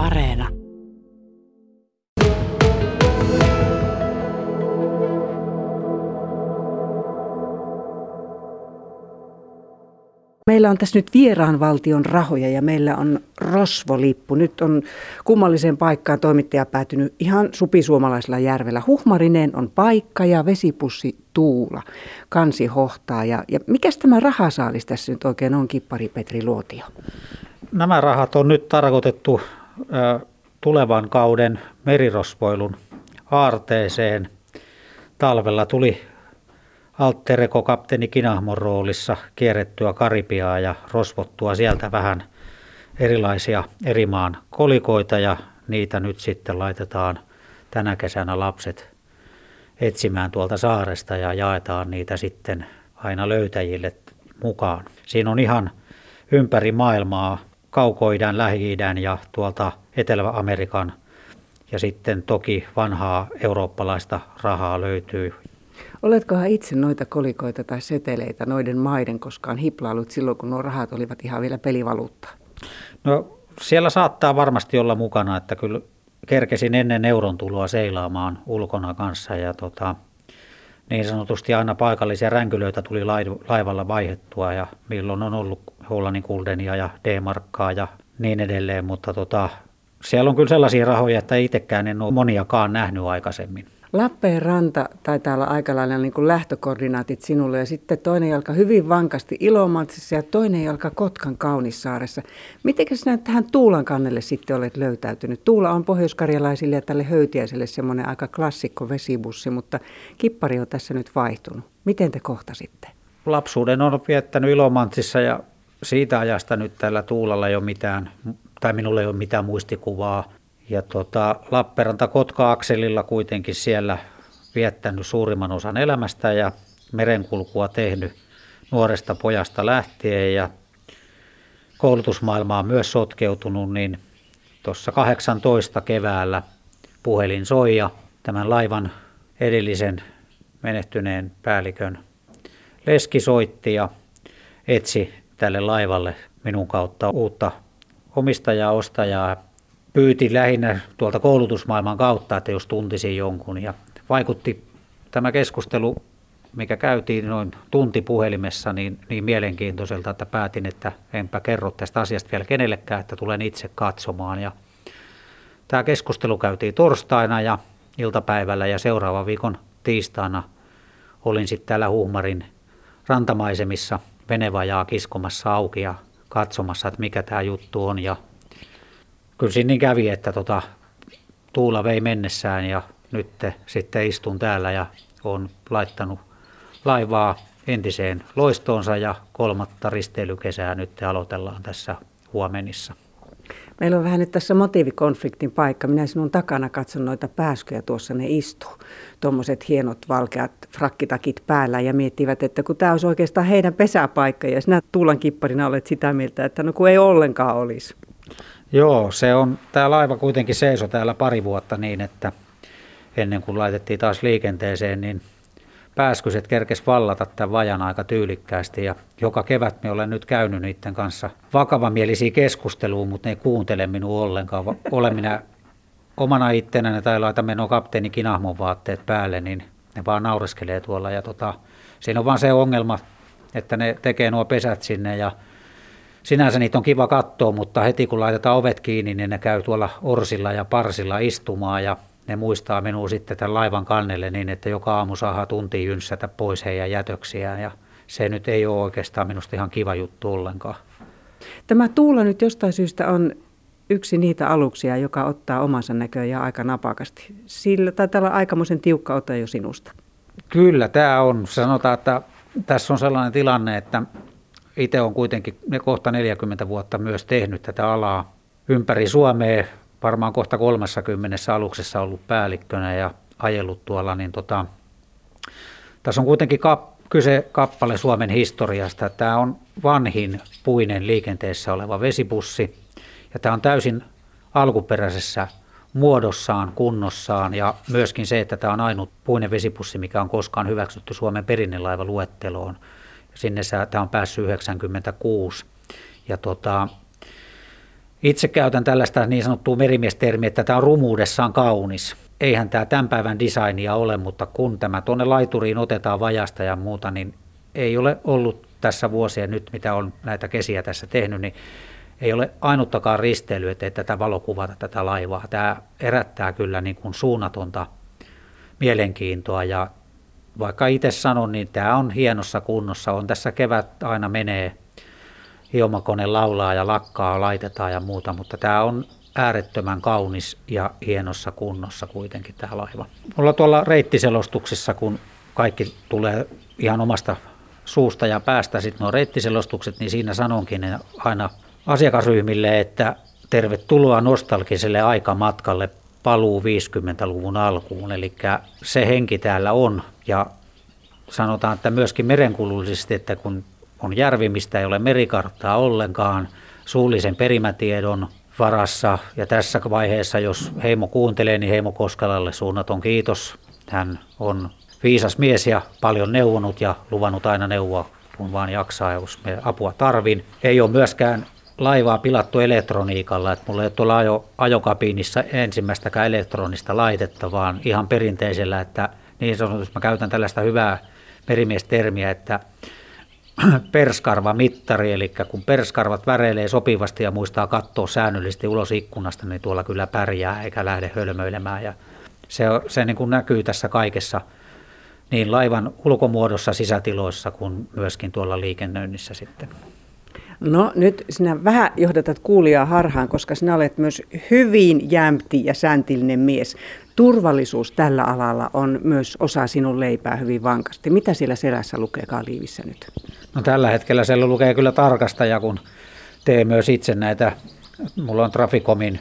Areena. Meillä on tässä nyt vieraan valtion rahoja ja meillä on rosvolippu. Nyt on kummalliseen paikkaan toimittaja päätynyt ihan supisuomalaisella järvellä. Huhmarineen on paikka ja vesipussi Tuula, kansi hohtaa. Ja, ja mikäs tämä rahasaalis tässä nyt oikein on, kippari Petri Luotio? Nämä rahat on nyt tarkoitettu tulevan kauden merirosvoilun aarteeseen. Talvella tuli Altereko kapteeni Kinahmon roolissa kierrettyä Karibiaa ja rosvottua sieltä vähän erilaisia eri maan kolikoita ja niitä nyt sitten laitetaan tänä kesänä lapset etsimään tuolta saaresta ja jaetaan niitä sitten aina löytäjille mukaan. Siinä on ihan ympäri maailmaa kaukoidän, lähi-idän ja tuolta Etelä-Amerikan ja sitten toki vanhaa eurooppalaista rahaa löytyy Oletkohan itse noita kolikoita tai seteleitä noiden maiden koskaan hiplailut silloin, kun nuo rahat olivat ihan vielä pelivaluuttaa? No siellä saattaa varmasti olla mukana, että kyllä kerkesin ennen euron tuloa seilaamaan ulkona kanssa ja tota, niin sanotusti aina paikallisia ränkylöitä tuli laivalla vaihettua ja milloin on ollut Hollannin kuldenia ja D-markkaa ja niin edelleen, mutta tota, siellä on kyllä sellaisia rahoja, että itsekään en ole moniakaan nähnyt aikaisemmin. Lappeenranta taitaa olla aika lailla niin kuin lähtökoordinaatit sinulle ja sitten toinen jalka hyvin vankasti Ilomantsissa ja toinen jalka Kotkan Kaunissaaressa. Miten sinä tähän Tuulan kannelle sitten olet löytäytynyt? Tuula on pohjoiskarjalaisille ja tälle höytiäiselle semmoinen aika klassikko vesibussi, mutta kippari on tässä nyt vaihtunut. Miten te kohtasitte? Lapsuuden on viettänyt Ilomantsissa ja siitä ajasta nyt tällä Tuulalla ei ole mitään, tai minulle ei ole mitään muistikuvaa. Ja tota, Lappeenranta-Kotka-akselilla kuitenkin siellä viettänyt suurimman osan elämästä ja merenkulkua tehnyt nuoresta pojasta lähtien. Ja koulutusmaailmaan myös sotkeutunut, niin tuossa 18 keväällä puhelin soi ja tämän laivan edellisen menehtyneen päällikön leski soitti ja etsi tälle laivalle minun kautta uutta omistajaa, ostajaa pyyti lähinnä tuolta koulutusmaailman kautta, että jos tuntisin jonkun. Ja vaikutti tämä keskustelu, mikä käytiin noin tunti puhelimessa, niin, niin mielenkiintoiselta, että päätin, että enpä kerro tästä asiasta vielä kenellekään, että tulen itse katsomaan. Ja tämä keskustelu käytiin torstaina ja iltapäivällä ja seuraavan viikon tiistaina olin sitten täällä Huhmarin rantamaisemissa venevajaa kiskomassa auki ja katsomassa, että mikä tämä juttu on. Ja kyllä siinä niin kävi, että tota, Tuula vei mennessään ja nyt sitten istun täällä ja on laittanut laivaa entiseen loistoonsa ja kolmatta risteilykesää nyt aloitellaan tässä huomenissa. Meillä on vähän nyt tässä motiivikonfliktin paikka. Minä sinun takana katson noita pääskyjä, tuossa ne istuu. Tuommoiset hienot valkeat frakkitakit päällä ja miettivät, että kun tämä olisi oikeastaan heidän pesäpaikka ja sinä Tuulan kipparina olet sitä mieltä, että no kun ei ollenkaan olisi. Joo, se on, tämä laiva kuitenkin seiso täällä pari vuotta niin, että ennen kuin laitettiin taas liikenteeseen, niin pääskyset kerkes vallata tämän vajan aika tyylikkäästi. Ja joka kevät me olen nyt käynyt niiden kanssa vakavamielisiä keskusteluun, mutta ne ei kuuntele minua ollenkaan. Olen minä omana ittenäni tai laita meno kapteeni Kinahmon vaatteet päälle, niin ne vaan naureskelee tuolla. Ja tota, siinä on vaan se ongelma, että ne tekee nuo pesät sinne ja sinänsä niitä on kiva katsoa, mutta heti kun laitetaan ovet kiinni, niin ne käy tuolla orsilla ja parsilla istumaan. Ja ne muistaa minua sitten tämän laivan kannelle niin, että joka aamu saa tunti jynssätä pois heidän jätöksiään ja se nyt ei ole oikeastaan minusta ihan kiva juttu ollenkaan. Tämä Tuula nyt jostain syystä on yksi niitä aluksia, joka ottaa omansa näköjään aika napakasti. Sillä taitaa olla aikamoisen tiukka ote jo sinusta. Kyllä, tämä on. Sanotaan, että tässä on sellainen tilanne, että itse on kuitenkin ne kohta 40 vuotta myös tehnyt tätä alaa ympäri Suomea, varmaan kohta 30 aluksessa ollut päällikkönä ja ajellut tuolla, niin tota, tässä on kuitenkin kap, kyse kappale Suomen historiasta. Tämä on vanhin puinen liikenteessä oleva vesibussi ja tämä on täysin alkuperäisessä muodossaan, kunnossaan ja myöskin se, että tämä on ainut puinen vesipussi, mikä on koskaan hyväksytty Suomen Itse käytän tällaista niin sanottua merimiestermiä, että tämä on rumuudessaan kaunis. Eihän tämä tämän päivän designia ole, mutta kun tämä tuonne laituriin otetaan vajasta ja muuta, niin ei ole ollut tässä vuosia nyt, mitä on näitä kesiä tässä tehnyt, niin ei ole ainuttakaan risteilyä, että tätä valokuvata tätä laivaa. Tämä herättää kyllä niin kuin suunnatonta mielenkiintoa ja vaikka itse sanon, niin tämä on hienossa kunnossa. On tässä kevät aina menee, hiomakone laulaa ja lakkaa, laitetaan ja muuta, mutta tämä on äärettömän kaunis ja hienossa kunnossa kuitenkin tämä laiva. Mulla tuolla reittiselostuksissa, kun kaikki tulee ihan omasta suusta ja päästä sitten nuo reittiselostukset, niin siinä sanonkin aina asiakasryhmille, että tervetuloa nostalgiselle aikamatkalle paluu 50-luvun alkuun. Eli se henki täällä on ja sanotaan, että myöskin merenkulullisesti, että kun on järvi, mistä ei ole merikarttaa ollenkaan, suullisen perimätiedon varassa. Ja tässä vaiheessa, jos Heimo kuuntelee, niin Heimo Koskalalle suunnaton kiitos. Hän on viisas mies ja paljon neuvonut ja luvannut aina neuvoa, kun vaan jaksaa, jos me apua tarvin. Ei ole myöskään laivaa pilattu elektroniikalla, että mulla ei ole tuolla ajo, ajokabiinissa ensimmäistäkään elektronista laitetta, vaan ihan perinteisellä, että niin sanotusti mä käytän tällaista hyvää merimiestermiä, että perskarva mittari, eli kun perskarvat väreilee sopivasti ja muistaa katsoa säännöllisesti ulos ikkunasta, niin tuolla kyllä pärjää eikä lähde hölmöilemään. Ja se, se niin kuin näkyy tässä kaikessa niin laivan ulkomuodossa, sisätiloissa kuin myöskin tuolla liikennöinnissä sitten. No nyt sinä vähän johdatat kuulijaa harhaan, koska sinä olet myös hyvin jämpti ja säntillinen mies. Turvallisuus tällä alalla on myös osa sinun leipää hyvin vankasti. Mitä siellä selässä lukee liivissä nyt? No tällä hetkellä siellä lukee kyllä tarkastaja, kun tee myös itse näitä. Mulla on Traficomin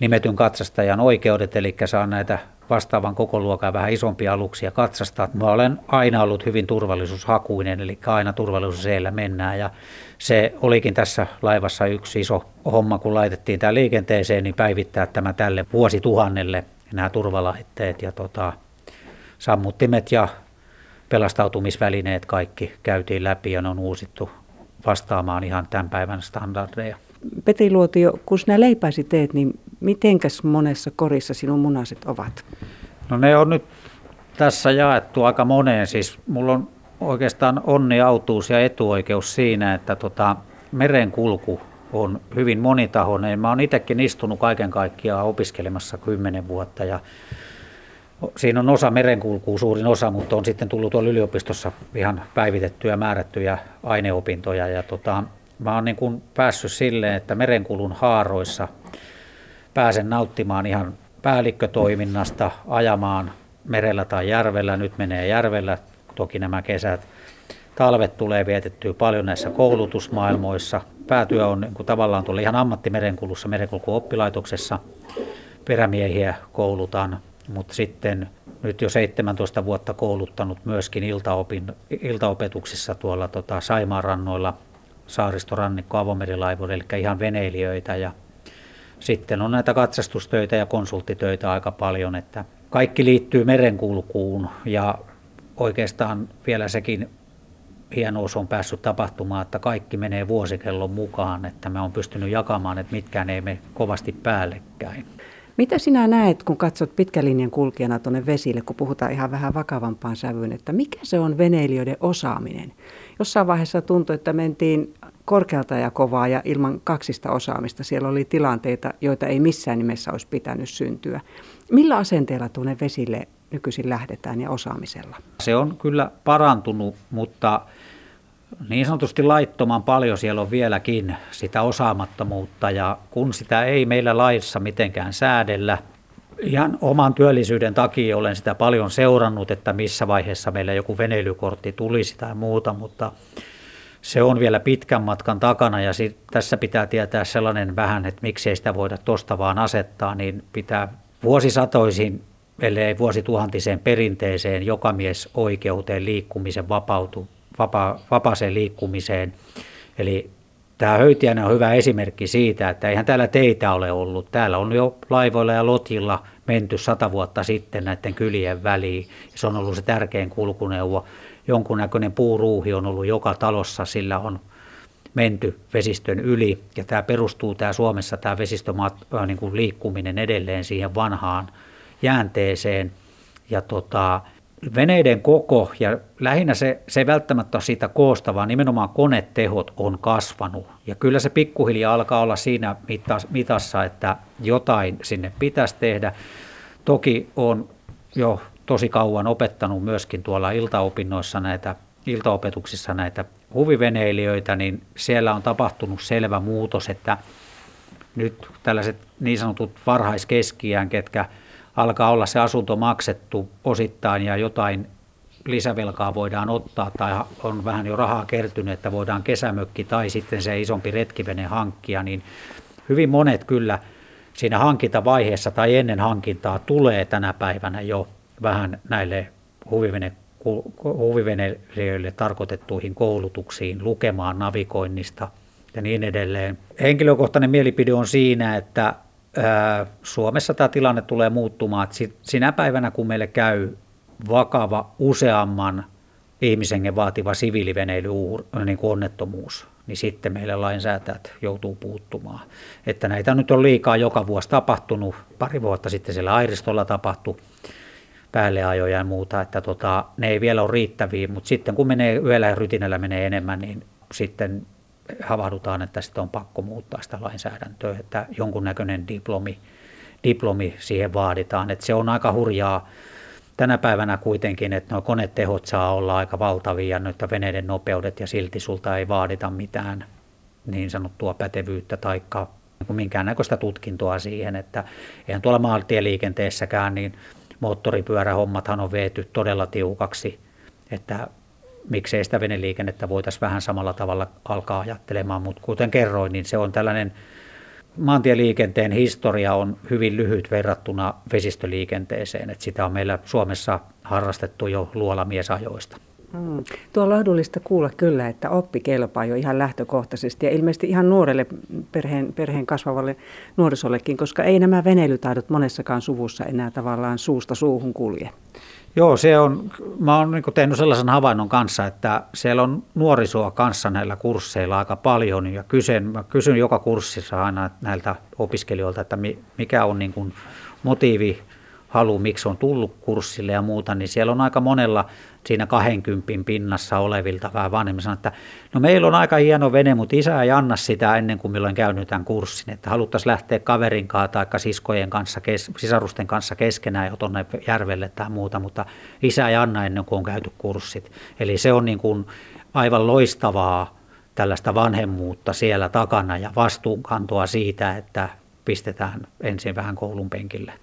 nimetyn katsastajan oikeudet, eli saan näitä vastaavan koko luokan vähän isompia aluksia katsastaa. Mä olen aina ollut hyvin turvallisuushakuinen, eli aina turvallisuuseellä mennään. Ja se olikin tässä laivassa yksi iso homma, kun laitettiin tämä liikenteeseen, niin päivittää tämä tälle vuosituhannelle nämä turvalaitteet ja tota, sammuttimet ja pelastautumisvälineet kaikki käytiin läpi ja ne on uusittu vastaamaan ihan tämän päivän standardeja. Petri Luotio, kun sinä leipäsi teet, niin mitenkäs monessa korissa sinun munaset ovat? No ne on nyt tässä jaettu aika moneen. Siis mulla on oikeastaan onni, autuus ja etuoikeus siinä, että tota, merenkulku on hyvin monitahoinen. Mä oon itsekin istunut kaiken kaikkiaan opiskelemassa kymmenen vuotta ja siinä on osa merenkulkua, suurin osa, mutta on sitten tullut tuolla yliopistossa ihan päivitettyjä, määrättyjä aineopintoja ja tota, mä oon niin kuin päässyt silleen, että merenkulun haaroissa pääsen nauttimaan ihan päällikkötoiminnasta, ajamaan merellä tai järvellä. Nyt menee järvellä, toki nämä kesät. Talvet tulee vietettyä paljon näissä koulutusmaailmoissa. Päätyö on niin kuin tavallaan tuolla ihan ammattimerenkulussa, merenkulkuoppilaitoksessa. Perämiehiä koulutaan, mutta sitten nyt jo 17 vuotta kouluttanut myöskin iltaopin, iltaopetuksissa tuolla tota Saimaan rannoilla saaristorannikko avomerilaivoille, eli ihan veneilijöitä ja sitten on näitä katsastustöitä ja konsulttitöitä aika paljon, että kaikki liittyy merenkulkuun ja oikeastaan vielä sekin hienous on päässyt tapahtumaan, että kaikki menee vuosikellon mukaan, että me on pystynyt jakamaan, että mitkään ei mene kovasti päällekkäin. Mitä sinä näet, kun katsot pitkälinjan kulkijana tuonne vesille, kun puhutaan ihan vähän vakavampaan sävyyn, että mikä se on veneilijöiden osaaminen? Jossain vaiheessa tuntui, että mentiin korkealta ja kovaa ja ilman kaksista osaamista. Siellä oli tilanteita, joita ei missään nimessä olisi pitänyt syntyä. Millä asenteella tuonne vesille nykyisin lähdetään ja osaamisella? Se on kyllä parantunut, mutta niin sanotusti laittoman paljon siellä on vieläkin sitä osaamattomuutta ja kun sitä ei meillä laissa mitenkään säädellä, ihan oman työllisyyden takia olen sitä paljon seurannut, että missä vaiheessa meillä joku veneilykortti tulisi tai muuta, mutta se on vielä pitkän matkan takana ja sit, tässä pitää tietää sellainen vähän, että miksei sitä voida tuosta vaan asettaa, niin pitää vuosisatoisin, ellei vuosituhantiseen perinteeseen jokamies oikeuteen liikkumisen vapautu, vapa, vapaaseen liikkumiseen. Eli tämä Höytiäinen on hyvä esimerkki siitä, että eihän täällä teitä ole ollut. Täällä on jo laivoilla ja lotilla menty sata vuotta sitten näiden kylien väliin. Se on ollut se tärkein kulkuneuvo jonkunnäköinen puuruuhi on ollut joka talossa, sillä on menty vesistön yli. Ja tämä perustuu tämä Suomessa tämä vesistömat, niin kuin liikkuminen edelleen siihen vanhaan jäänteeseen. Ja tota, veneiden koko ja lähinnä se, se ei välttämättä ole siitä koosta, vaan nimenomaan konetehot on kasvanut. Ja kyllä se pikkuhiljaa alkaa olla siinä mitassa, että jotain sinne pitäisi tehdä. Toki on jo tosi kauan opettanut myöskin tuolla iltaopinnoissa näitä, iltaopetuksissa näitä huviveneilijöitä, niin siellä on tapahtunut selvä muutos, että nyt tällaiset niin sanotut varhaiskeskiään, ketkä alkaa olla se asunto maksettu osittain ja jotain lisävelkaa voidaan ottaa tai on vähän jo rahaa kertynyt, että voidaan kesämökki tai sitten se isompi retkivene hankkia, niin hyvin monet kyllä siinä hankintavaiheessa tai ennen hankintaa tulee tänä päivänä jo vähän näille huvivene, huviveneilijöille tarkoitettuihin koulutuksiin lukemaan navigoinnista ja niin edelleen. Henkilökohtainen mielipide on siinä, että Suomessa tämä tilanne tulee muuttumaan. Sinä päivänä, kun meille käy vakava useamman ihmisengen vaativa siviiliveneily niin onnettomuus, niin sitten meille lainsäätäjät joutuu puuttumaan. Että näitä nyt on liikaa joka vuosi tapahtunut. Pari vuotta sitten siellä Airistolla tapahtui päälleajoja ja muuta, että tota, ne ei vielä ole riittäviä, mutta sitten kun menee yöllä ja rytinällä menee enemmän, niin sitten havahdutaan, että sitten on pakko muuttaa sitä lainsäädäntöä, että jonkunnäköinen diplomi, diplomi siihen vaaditaan. Että se on aika hurjaa tänä päivänä kuitenkin, että nuo konetehot saa olla aika valtavia, noita veneiden nopeudet ja silti sulta ei vaadita mitään niin sanottua pätevyyttä tai minkäännäköistä tutkintoa siihen, että eihän tuolla maantieliikenteessäkään niin moottoripyörähommathan on veety todella tiukaksi, että miksei sitä veneliikennettä voitaisiin vähän samalla tavalla alkaa ajattelemaan, mutta kuten kerroin, niin se on tällainen maantieliikenteen historia on hyvin lyhyt verrattuna vesistöliikenteeseen, että sitä on meillä Suomessa harrastettu jo luolamiesajoista. Hmm. Tuo on lohdullista kuulla kyllä, että oppi kelpaa jo ihan lähtökohtaisesti ja ilmeisesti ihan nuorelle perheen, perheen kasvavalle nuorisollekin, koska ei nämä veneilytaidot monessakaan suvussa enää tavallaan suusta suuhun kulje. Joo, se on, mä oon niin tehnyt sellaisen havainnon kanssa, että siellä on nuorisoa kanssa näillä kursseilla aika paljon ja kysyn, mä kysyn joka kurssissa aina näiltä opiskelijoilta, että mikä on niin kuin motiivi halu, miksi on tullut kurssille ja muuta, niin siellä on aika monella siinä 20 pinnassa olevilta vähän vanhemmilla että no meillä on aika hieno vene, mutta isä ei anna sitä ennen kuin milloin käynyt tämän kurssin, että haluttaisiin lähteä kaverin kanssa tai siskojen kanssa, sisarusten kanssa keskenään jo tuonne järvelle tai muuta, mutta isä ei anna ennen kuin on käyty kurssit. Eli se on niin kuin aivan loistavaa tällaista vanhemmuutta siellä takana ja vastuunkantoa siitä, että pistetään ensin vähän koulun penkille.